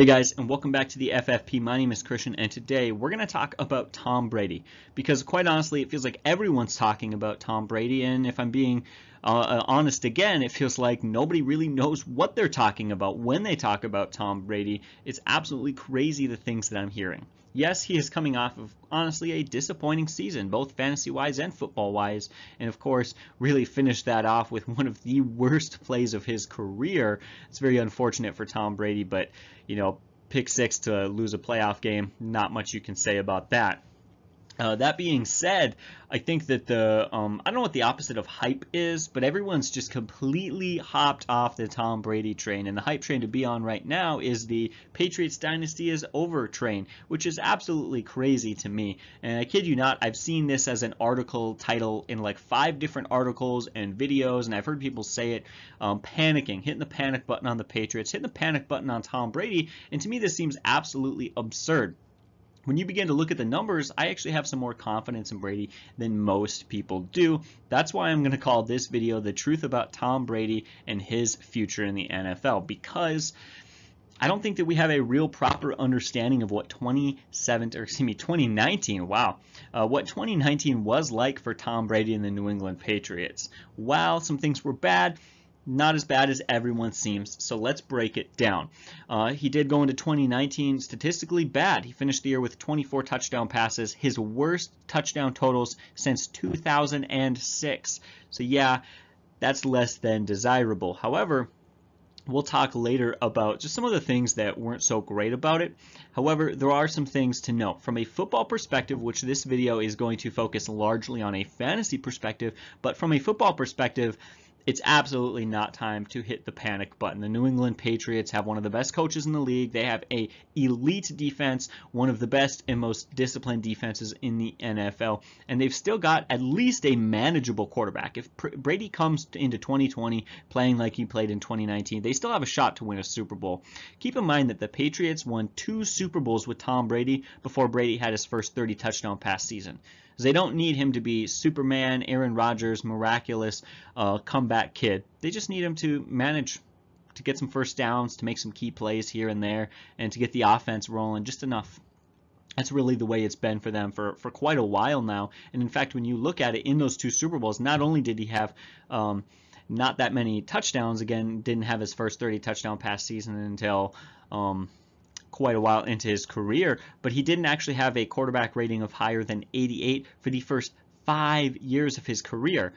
Hey guys, and welcome back to the FFP. My name is Christian, and today we're going to talk about Tom Brady because, quite honestly, it feels like everyone's talking about Tom Brady. And if I'm being uh, uh, honest again, it feels like nobody really knows what they're talking about when they talk about Tom Brady. It's absolutely crazy the things that I'm hearing. Yes, he is coming off of honestly a disappointing season, both fantasy wise and football wise, and of course, really finished that off with one of the worst plays of his career. It's very unfortunate for Tom Brady, but you know, pick six to lose a playoff game, not much you can say about that. Uh, that being said, I think that the um, I don't know what the opposite of hype is, but everyone's just completely hopped off the Tom Brady train, and the hype train to be on right now is the Patriots dynasty is over train, which is absolutely crazy to me. And I kid you not, I've seen this as an article title in like five different articles and videos, and I've heard people say it, um, panicking, hitting the panic button on the Patriots, hitting the panic button on Tom Brady, and to me this seems absolutely absurd when you begin to look at the numbers, I actually have some more confidence in Brady than most people do. That's why I'm going to call this video the truth about Tom Brady and his future in the NFL because I don't think that we have a real proper understanding of what 27 or excuse me 2019 wow uh, what 2019 was like for Tom Brady and the New England Patriots. While some things were bad, not as bad as everyone seems, so let's break it down. Uh, he did go into 2019 statistically bad. He finished the year with 24 touchdown passes, his worst touchdown totals since 2006. So yeah, that's less than desirable. However, We'll talk later about just some of the things that weren't so great about it. However, there are some things to note. From a football perspective, which this video is going to focus largely on a fantasy perspective, but from a football perspective, it's absolutely not time to hit the panic button. The New England Patriots have one of the best coaches in the league. They have a elite defense, one of the best and most disciplined defenses in the NFL, and they've still got at least a manageable quarterback. If Brady comes into 2020 playing like he played in 2019, they still have a shot to win a Super Bowl. Keep in mind that the Patriots won two Super Bowls with Tom Brady before Brady had his first 30 touchdown pass season. They don't need him to be Superman, Aaron Rodgers, miraculous uh, comeback kid. They just need him to manage to get some first downs, to make some key plays here and there, and to get the offense rolling just enough. That's really the way it's been for them for, for quite a while now. And in fact, when you look at it in those two Super Bowls, not only did he have um, not that many touchdowns, again, didn't have his first 30 touchdown pass season until um, quite a while into his career, but he didn't actually have a quarterback rating of higher than 88 for the first five years of his career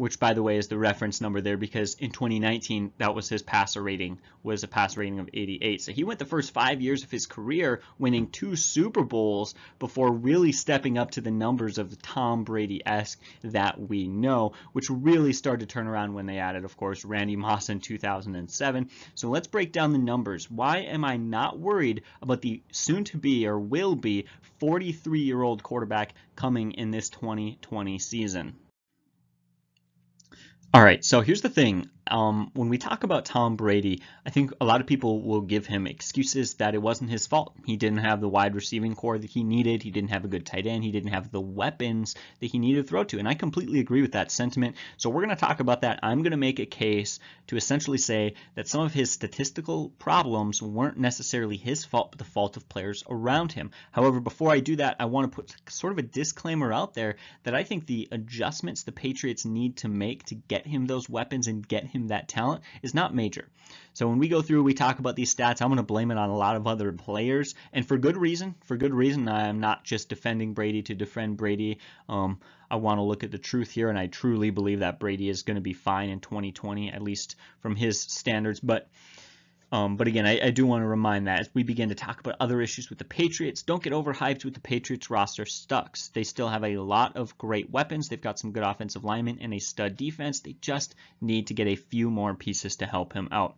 which by the way is the reference number there because in 2019 that was his passer rating was a passer rating of 88 so he went the first five years of his career winning two super bowls before really stepping up to the numbers of the tom brady-esque that we know which really started to turn around when they added of course randy moss in 2007 so let's break down the numbers. Why am i not worried about the soon to be or will be 43 year old quarterback coming in this 2020 season all right, so here's the thing um, when we talk about Tom Brady, I think a lot of people will give him excuses that it wasn't his fault. He didn't have the wide receiving corps that he needed. He didn't have a good tight end. He didn't have the weapons that he needed to throw to. And I completely agree with that sentiment. So we're going to talk about that. I'm going to make a case to essentially say that some of his statistical problems weren't necessarily his fault, but the fault of players around him. However, before I do that, I want to put sort of a disclaimer out there that I think the adjustments the Patriots need to make to get him those weapons and get him him that talent is not major. So when we go through, we talk about these stats, I'm going to blame it on a lot of other players, and for good reason. For good reason, I'm not just defending Brady to defend Brady. Um, I want to look at the truth here, and I truly believe that Brady is going to be fine in 2020, at least from his standards. But um, but again, I, I do want to remind that as we begin to talk about other issues with the Patriots, don't get overhyped with the Patriots roster stucks. They still have a lot of great weapons. They've got some good offensive linemen and a stud defense. They just need to get a few more pieces to help him out.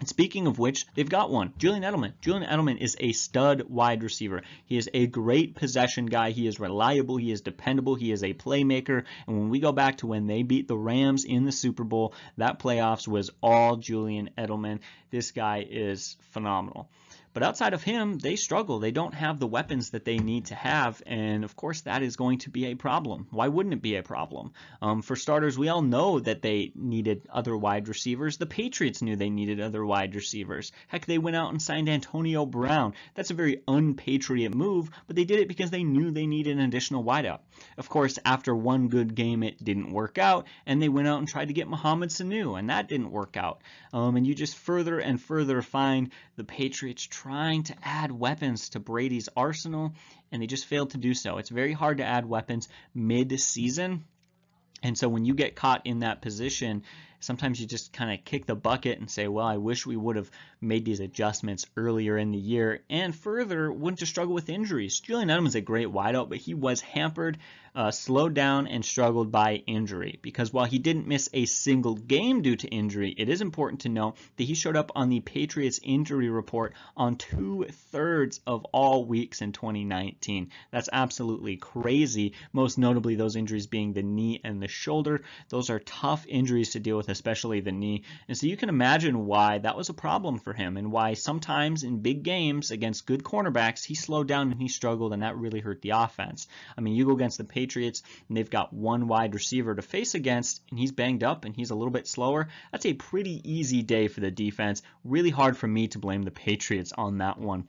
And speaking of which, they've got one. Julian Edelman. Julian Edelman is a stud wide receiver. He is a great possession guy. He is reliable. He is dependable. He is a playmaker. And when we go back to when they beat the Rams in the Super Bowl, that playoffs was all Julian Edelman. This guy is phenomenal. But outside of him, they struggle. They don't have the weapons that they need to have, and of course, that is going to be a problem. Why wouldn't it be a problem? Um, for starters, we all know that they needed other wide receivers. The Patriots knew they needed other wide receivers. Heck, they went out and signed Antonio Brown. That's a very unpatriot move, but they did it because they knew they needed an additional wideout. Of course, after one good game, it didn't work out, and they went out and tried to get Mohamed Sanu, and that didn't work out. Um, and you just further and further find the Patriots trying to add weapons to Brady's arsenal, and they just failed to do so. It's very hard to add weapons mid-season. And so when you get caught in that position, sometimes you just kind of kick the bucket and say, well, I wish we would have made these adjustments earlier in the year. And further, wouldn't to struggle with injuries. Julian Edelman's a great wideout, but he was hampered uh, slowed down and struggled by injury. Because while he didn't miss a single game due to injury, it is important to note that he showed up on the Patriots injury report on two thirds of all weeks in 2019. That's absolutely crazy. Most notably, those injuries being the knee and the shoulder. Those are tough injuries to deal with, especially the knee. And so you can imagine why that was a problem for him and why sometimes in big games against good cornerbacks, he slowed down and he struggled, and that really hurt the offense. I mean, you go against the Patriots and they've got one wide receiver to face against and he's banged up and he's a little bit slower, that's a pretty easy day for the defense. Really hard for me to blame the Patriots on that one.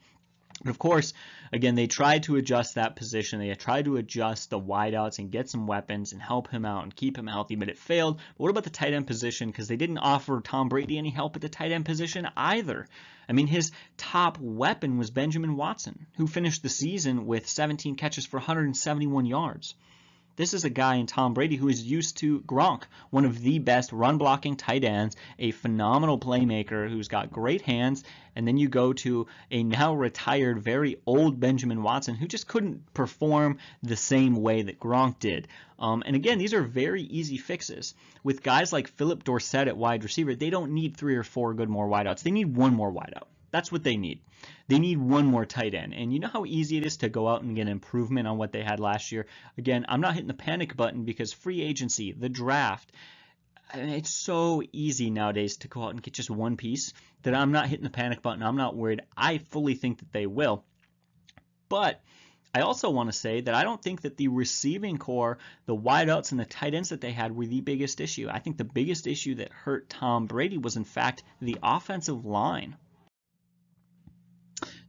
But of course, again, they tried to adjust that position. They tried to adjust the wideouts and get some weapons and help him out and keep him healthy, but it failed. But what about the tight end position? Because they didn't offer Tom Brady any help at the tight end position either. I mean, his top weapon was Benjamin Watson, who finished the season with 17 catches for 171 yards. This is a guy in Tom Brady who is used to Gronk, one of the best run blocking tight ends, a phenomenal playmaker who's got great hands. And then you go to a now retired, very old Benjamin Watson who just couldn't perform the same way that Gronk did. Um, and again, these are very easy fixes. With guys like Phillip Dorsett at wide receiver, they don't need three or four good more wideouts. They need one more wideout. That's what they need. They need one more tight end. And you know how easy it is to go out and get improvement on what they had last year? Again, I'm not hitting the panic button because free agency, the draft, I mean, it's so easy nowadays to go out and get just one piece that I'm not hitting the panic button. I'm not worried. I fully think that they will. But I also want to say that I don't think that the receiving corps, the wideouts and the tight ends that they had were the biggest issue. I think the biggest issue that hurt Tom Brady was, in fact, the offensive line.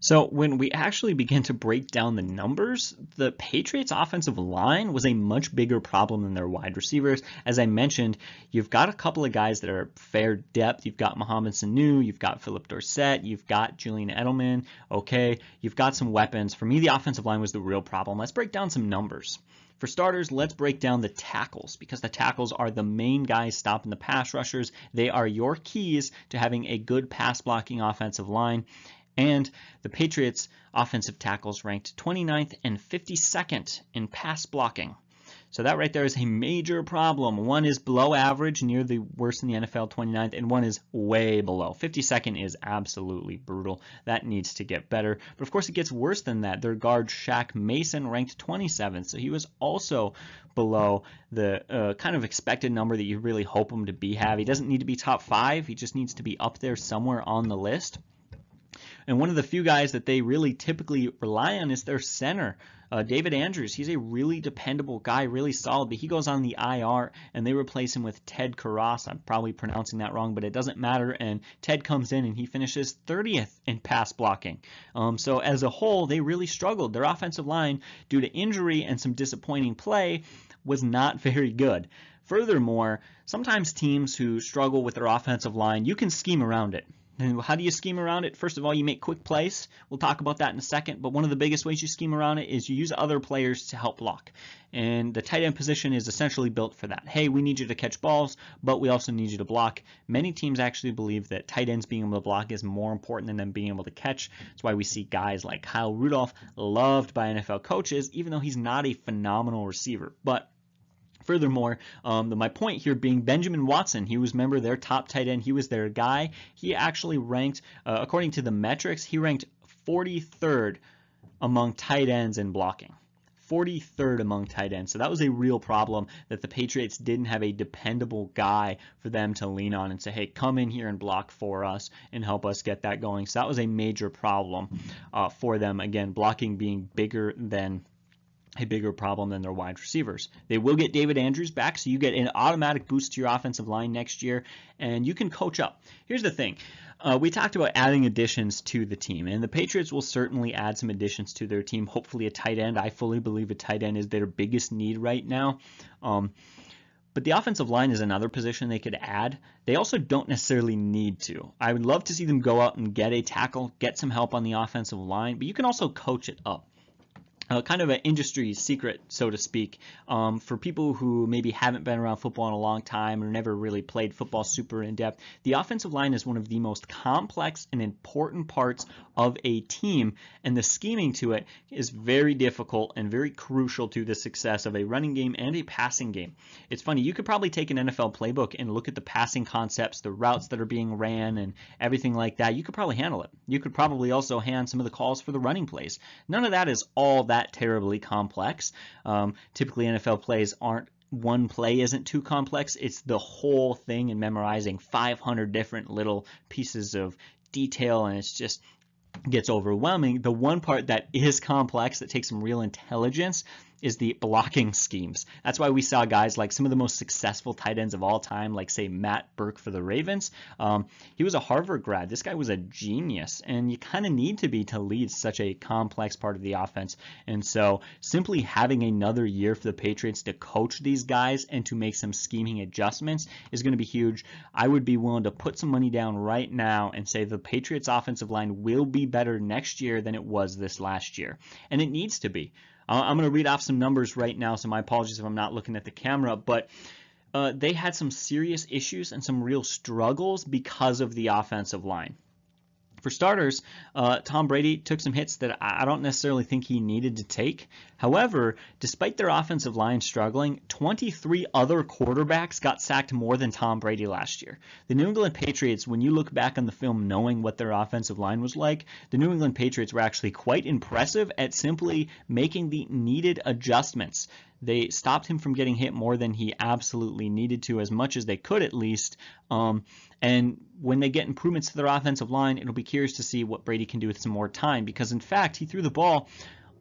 So when we actually begin to break down the numbers, the Patriots offensive line was a much bigger problem than their wide receivers. As I mentioned, you've got a couple of guys that are fair depth. You've got Mohamed Sanu, you've got Phillip Dorsett, you've got Julian Edelman. Okay, you've got some weapons. For me, the offensive line was the real problem. Let's break down some numbers. For starters, let's break down the tackles because the tackles are the main guys stopping the pass rushers. They are your keys to having a good pass blocking offensive line. And the Patriots' offensive tackles ranked 29th and 52nd in pass blocking. So that right there is a major problem. One is below average, near the worst in the NFL, 29th, and one is way below. 52nd is absolutely brutal. That needs to get better. But of course, it gets worse than that. Their guard Shaq Mason ranked 27th, so he was also below the uh, kind of expected number that you really hope him to be have. He doesn't need to be top five. He just needs to be up there somewhere on the list. And one of the few guys that they really typically rely on is their center, uh, David Andrews. He's a really dependable guy, really solid, but he goes on the IR and they replace him with Ted Karras. I'm probably pronouncing that wrong, but it doesn't matter. And Ted comes in and he finishes 30th in pass blocking. Um, so as a whole, they really struggled. Their offensive line, due to injury and some disappointing play, was not very good. Furthermore, sometimes teams who struggle with their offensive line, you can scheme around it. How do you scheme around it? First of all, you make quick plays. We'll talk about that in a second. But one of the biggest ways you scheme around it is you use other players to help block. And the tight end position is essentially built for that. Hey, we need you to catch balls, but we also need you to block. Many teams actually believe that tight ends being able to block is more important than them being able to catch. That's why we see guys like Kyle Rudolph loved by NFL coaches, even though he's not a phenomenal receiver. But Furthermore, um, the, my point here being Benjamin Watson, he was member their top tight end. He was their guy. He actually ranked, uh, according to the metrics, he ranked 43rd among tight ends in blocking. 43rd among tight ends. So that was a real problem that the Patriots didn't have a dependable guy for them to lean on and say, hey, come in here and block for us and help us get that going. So that was a major problem uh, for them. Again, blocking being bigger than a bigger problem than their wide receivers. They will get David Andrews back, so you get an automatic boost to your offensive line next year, and you can coach up. Here's the thing. Uh, we talked about adding additions to the team, and the Patriots will certainly add some additions to their team. Hopefully, a tight end. I fully believe a tight end is their biggest need right now. Um, but the offensive line is another position they could add. They also don't necessarily need to. I would love to see them go out and get a tackle, get some help on the offensive line, but you can also coach it up uh, kind of an industry secret, so to speak, um, for people who maybe haven't been around football in a long time or never really played football super in depth. The offensive line is one of the most complex and important parts of a team, and the scheming to it is very difficult and very crucial to the success of a running game and a passing game. It's funny, you could probably take an NFL playbook and look at the passing concepts, the routes that are being ran, and everything like that. You could probably handle it. You could probably also hand some of the calls for the running plays. None of that is all that that terribly complex. Um, typically, NFL plays aren't one play isn't too complex. It's the whole thing and memorizing 500 different little pieces of detail, and it's just gets overwhelming. The one part that is complex that takes some real intelligence is the blocking schemes. That's why we saw guys like some of the most successful tight ends of all time, like say Matt Birk for the Ravens. Um, he was a Harvard grad. This guy was a genius, and you kind of need to be to lead such a complex part of the offense. And so simply having another year for the Patriots to coach these guys and to make some scheming adjustments is going to be huge. I would be willing to put some money down right now and say the Patriots offensive line will be better next year than it was this last year. And it needs to be. I'm going to read off some numbers right now, so my apologies if I'm not looking at the camera, but uh, they had some serious issues and some real struggles because of the offensive line. For starters, uh, Tom Brady took some hits that I don't necessarily think he needed to take. However, despite their offensive line struggling, 23 other quarterbacks got sacked more than Tom Brady last year. The New England Patriots, when you look back on the film knowing what their offensive line was like, the New England Patriots were actually quite impressive at simply making the needed adjustments they stopped him from getting hit more than he absolutely needed to, as much as they could at least. Um, and when they get improvements to their offensive line, it'll be curious to see what Brady can do with some more time because, in fact, he threw the ball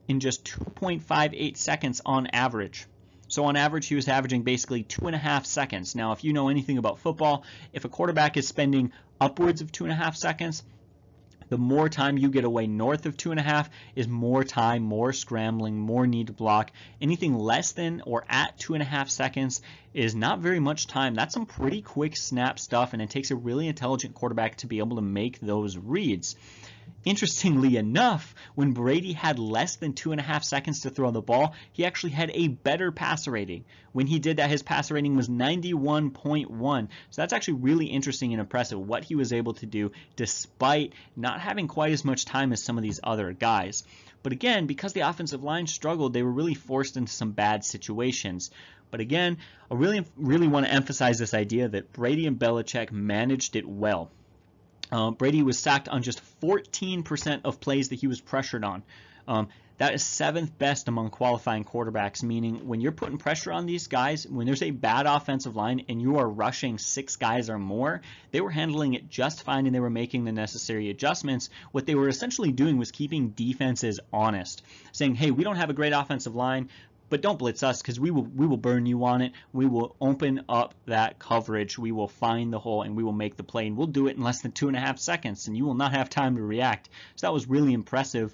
in just 2.58 seconds on average. So on average, he was averaging basically two and a half seconds. Now, if you know anything about football, if a quarterback is spending upwards of two and a half seconds, the more time you get away north of two and a half is more time, more scrambling, more need to block. Anything less than or at two and a half seconds is not very much time. That's some pretty quick snap stuff, and it takes a really intelligent quarterback to be able to make those reads. Interestingly enough, when Brady had less than two and a half seconds to throw the ball, he actually had a better passer rating. When he did that, his passer rating was 91.1. So that's actually really interesting and impressive what he was able to do despite not having quite as much time as some of these other guys. But again, because the offensive line struggled, they were really forced into some bad situations. But again, I really, really want to emphasize this idea that Brady and Belichick managed it well. Uh, Brady was sacked on just 14% of plays that he was pressured on. Um, that is seventh best among qualifying quarterbacks, meaning when you're putting pressure on these guys, when there's a bad offensive line and you are rushing six guys or more, they were handling it just fine and they were making the necessary adjustments. What they were essentially doing was keeping defenses honest, saying, hey, we don't have a great offensive line, but don't blitz us because we will we will burn you on it. We will open up that coverage. We will find the hole and we will make the play. And we'll do it in less than two and a half seconds, and you will not have time to react. So that was really impressive.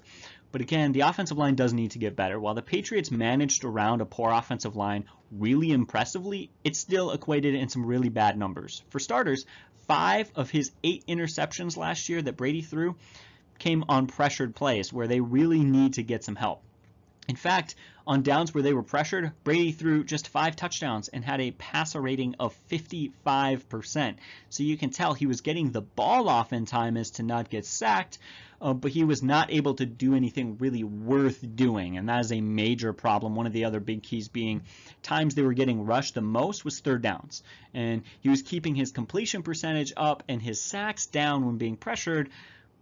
But again, the offensive line does need to get better. While the Patriots managed around a poor offensive line really impressively, it still equated in some really bad numbers. For starters, five of his eight interceptions last year that Brady threw came on pressured plays where they really need to get some help. In fact, on downs where they were pressured, Brady threw just five touchdowns and had a passer rating of 55%. So you can tell he was getting the ball off in time as to not get sacked, uh, but he was not able to do anything really worth doing. And that is a major problem. One of the other big keys being times they were getting rushed the most was third downs. And he was keeping his completion percentage up and his sacks down when being pressured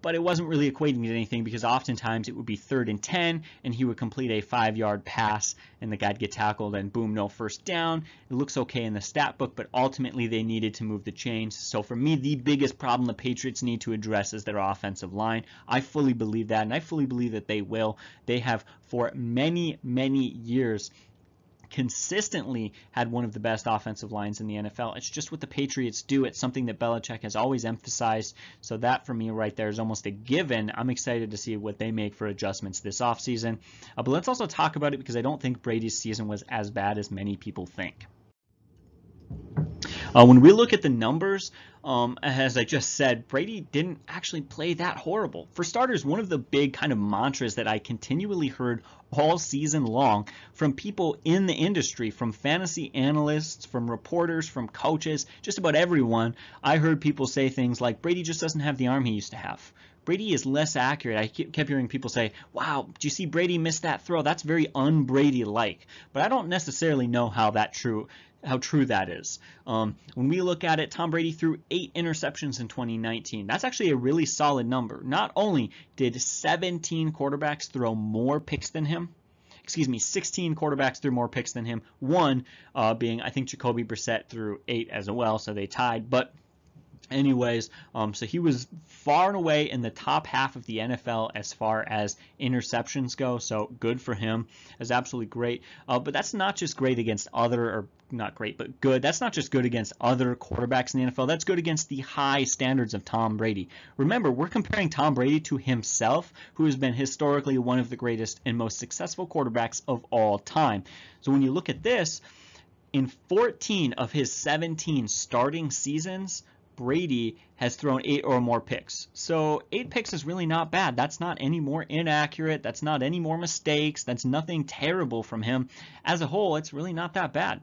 but it wasn't really equating to anything because oftentimes it would be third and 10 and he would complete a five yard pass and the guy'd get tackled and boom, no first down. It looks okay in the stat book, but ultimately they needed to move the chains. So for me, the biggest problem the Patriots need to address is their offensive line. I fully believe that and I fully believe that they will. They have for many, many years consistently had one of the best offensive lines in the NFL. It's just what the Patriots do. It's something that Belichick has always emphasized. So that for me right there is almost a given. I'm excited to see what they make for adjustments this offseason. Uh, but let's also talk about it because I don't think Brady's season was as bad as many people think. Uh, when we look at the numbers, um, as I just said, Brady didn't actually play that horrible. For starters, one of the big kind of mantras that I continually heard all season long from people in the industry, from fantasy analysts, from reporters, from coaches, just about everyone, I heard people say things like Brady just doesn't have the arm he used to have. Brady is less accurate. I kept hearing people say, wow, do you see Brady miss that throw? That's very un-Brady like. But I don't necessarily know how that true how true that is. Um, when we look at it, Tom Brady threw eight interceptions in 2019. That's actually a really solid number. Not only did 17 quarterbacks throw more picks than him, excuse me, 16 quarterbacks threw more picks than him. One uh, being, I think Jacoby Brissett threw eight as well, so they tied. But anyways, um, so he was far and away in the top half of the NFL as far as interceptions go. So good for him. Is absolutely great. Uh, but that's not just great against other or not great, but good. That's not just good against other quarterbacks in the NFL. That's good against the high standards of Tom Brady. Remember, we're comparing Tom Brady to himself, who has been historically one of the greatest and most successful quarterbacks of all time. So when you look at this, in 14 of his 17 starting seasons, Brady has thrown eight or more picks. So eight picks is really not bad. That's not any more inaccurate. That's not any more mistakes. That's nothing terrible from him. As a whole, it's really not that bad.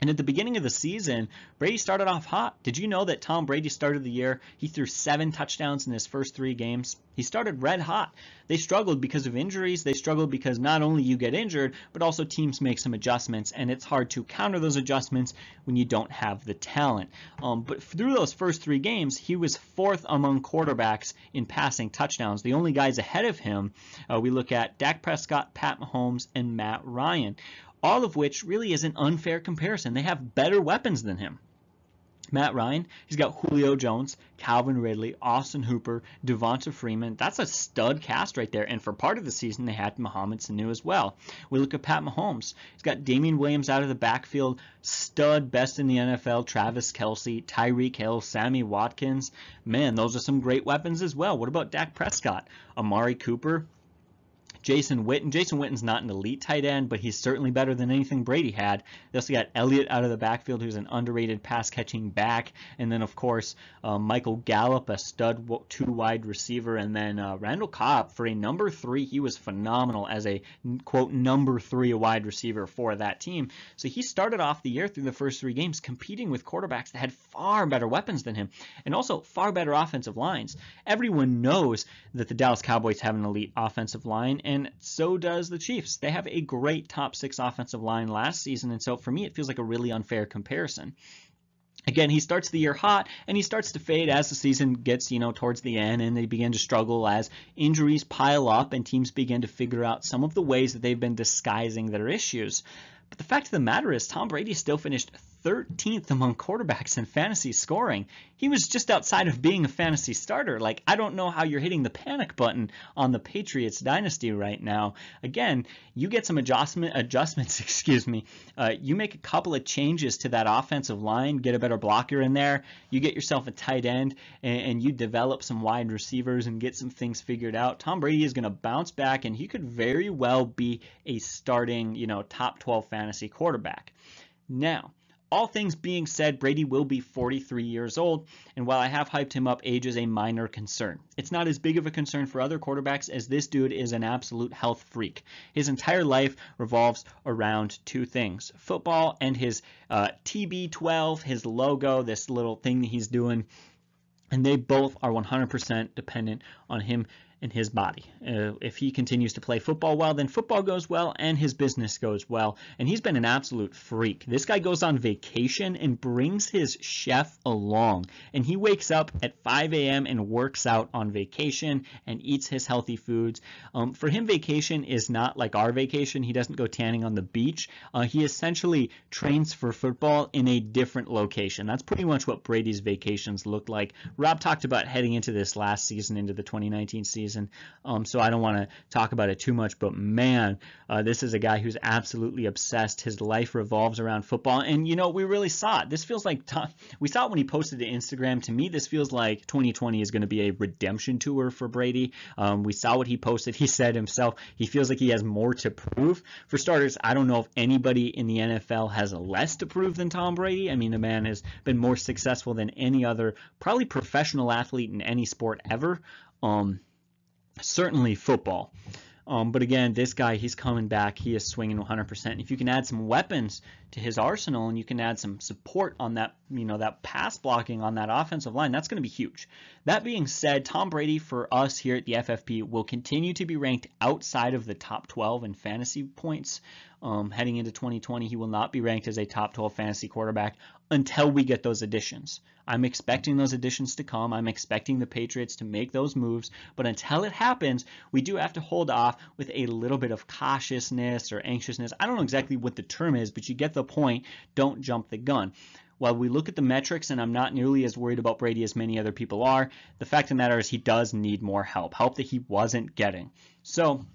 And at the beginning of the season, Brady started off hot. Did you know that Tom Brady started the year? He threw seven touchdowns in his first three games. He started red hot. They struggled because of injuries. They struggled because not only you get injured, but also teams make some adjustments, and it's hard to counter those adjustments when you don't have the talent. Um, but through those first three games, he was fourth among quarterbacks in passing touchdowns. The only guys ahead of him, uh, we look at Dak Prescott, Pat Mahomes, and Matt Ryan all of which really is an unfair comparison. They have better weapons than him. Matt Ryan, he's got Julio Jones, Calvin Ridley, Austin Hooper, Devonta Freeman. That's a stud cast right there. And for part of the season, they had Mohamed Sanu as well. We look at Pat Mahomes. He's got Damien Williams out of the backfield, stud, best in the NFL, Travis Kelce, Tyreek Hill, Sammy Watkins. Man, those are some great weapons as well. What about Dak Prescott? Amari Cooper, Jason Witten. Jason Witten's not an elite tight end, but he's certainly better than anything Brady had. They also got Elliott out of the backfield, who's an underrated pass catching back. And then, of course, uh, Michael Gallup, a stud two wide receiver. And then uh, Randall Cobb, for a number three, he was phenomenal as a quote number three wide receiver for that team. So he started off the year through the first three games competing with quarterbacks that had far better weapons than him and also far better offensive lines. Everyone knows that the Dallas Cowboys have an elite offensive line and so does the Chiefs. They have a great top six offensive line last season, and so for me, it feels like a really unfair comparison. Again, he starts the year hot and he starts to fade as the season gets, you know, towards the end and they begin to struggle as injuries pile up and teams begin to figure out some of the ways that they've been disguising their issues. But the fact of the matter is Tom Brady still finished 13th among quarterbacks in fantasy scoring. He was just outside of being a fantasy starter. Like, I don't know how you're hitting the panic button on the Patriots dynasty right now. Again, you get some adjustment adjustments, excuse me. Uh, you make a couple of changes to that offensive line, get a better blocker in there. You get yourself a tight end, and, and you develop some wide receivers and get some things figured out. Tom Brady is going to bounce back, and he could very well be a starting, you know, top 12 fantasy quarterback. Now, all things being said, Brady will be 43 years old, and while I have hyped him up, age is a minor concern. It's not as big of a concern for other quarterbacks as this dude is an absolute health freak. His entire life revolves around two things football and his uh, TB12, his logo, this little thing that he's doing. And they both are 100% dependent on him in his body. Uh, if he continues to play football well, then football goes well and his business goes well. And he's been an absolute freak. This guy goes on vacation and brings his chef along. And he wakes up at 5 a.m. and works out on vacation and eats his healthy foods. Um, for him, vacation is not like our vacation. He doesn't go tanning on the beach. Uh, he essentially trains for football in a different location. That's pretty much what Brady's vacations look like. Rob talked about heading into this last season, into the 2019 season season. Um, so I don't want to talk about it too much, but man, uh, this is a guy who's absolutely obsessed. His life revolves around football, and you know we really saw it. This feels like we saw it when he posted to Instagram. To me, this feels like 2020 is going to be a redemption tour for Brady. Um, we saw what he posted. He said himself he feels like he has more to prove. For starters, I don't know if anybody in the NFL has less to prove than Tom Brady. I mean, the man has been more successful than any other, probably professional athlete in any sport ever. Um, certainly football. Um, but again, this guy, he's coming back. He is swinging 100%. If you can add some weapons to his arsenal and you can add some support on that, you know, that pass blocking on that offensive line, that's going to be huge. That being said, Tom Brady for us here at the FFP will continue to be ranked outside of the top 12 in fantasy points. Um, heading into 2020, he will not be ranked as a top 12 fantasy quarterback until we get those additions. I'm expecting those additions to come. I'm expecting the Patriots to make those moves. But until it happens, we do have to hold off with a little bit of cautiousness or anxiousness. I don't know exactly what the term is, but you get the point. Don't jump the gun while we look at the metrics and I'm not nearly as worried about Brady as many other people are, the fact of the matter is he does need more help, help that he wasn't getting. So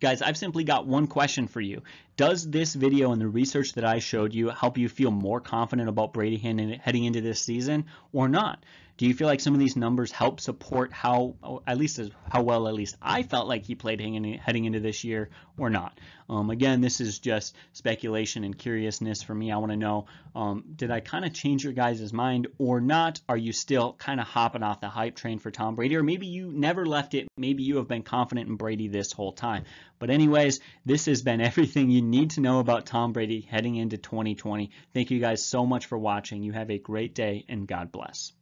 Guys, I've simply got one question for you. Does this video and the research that I showed you help you feel more confident about Brady heading into this season or not? Do you feel like some of these numbers help support how, at least as, how well at least I felt like he played heading into this year or not? Um, again, this is just speculation and curiousness for me. I want to know, um, did I kind of change your guys' mind or not? Are you still kind of hopping off the hype train for Tom Brady? Or maybe you never left it. Maybe you have been confident in Brady this whole time. But anyways, this has been everything you need to know about Tom Brady heading into 2020. Thank you guys so much for watching. You have a great day and God bless.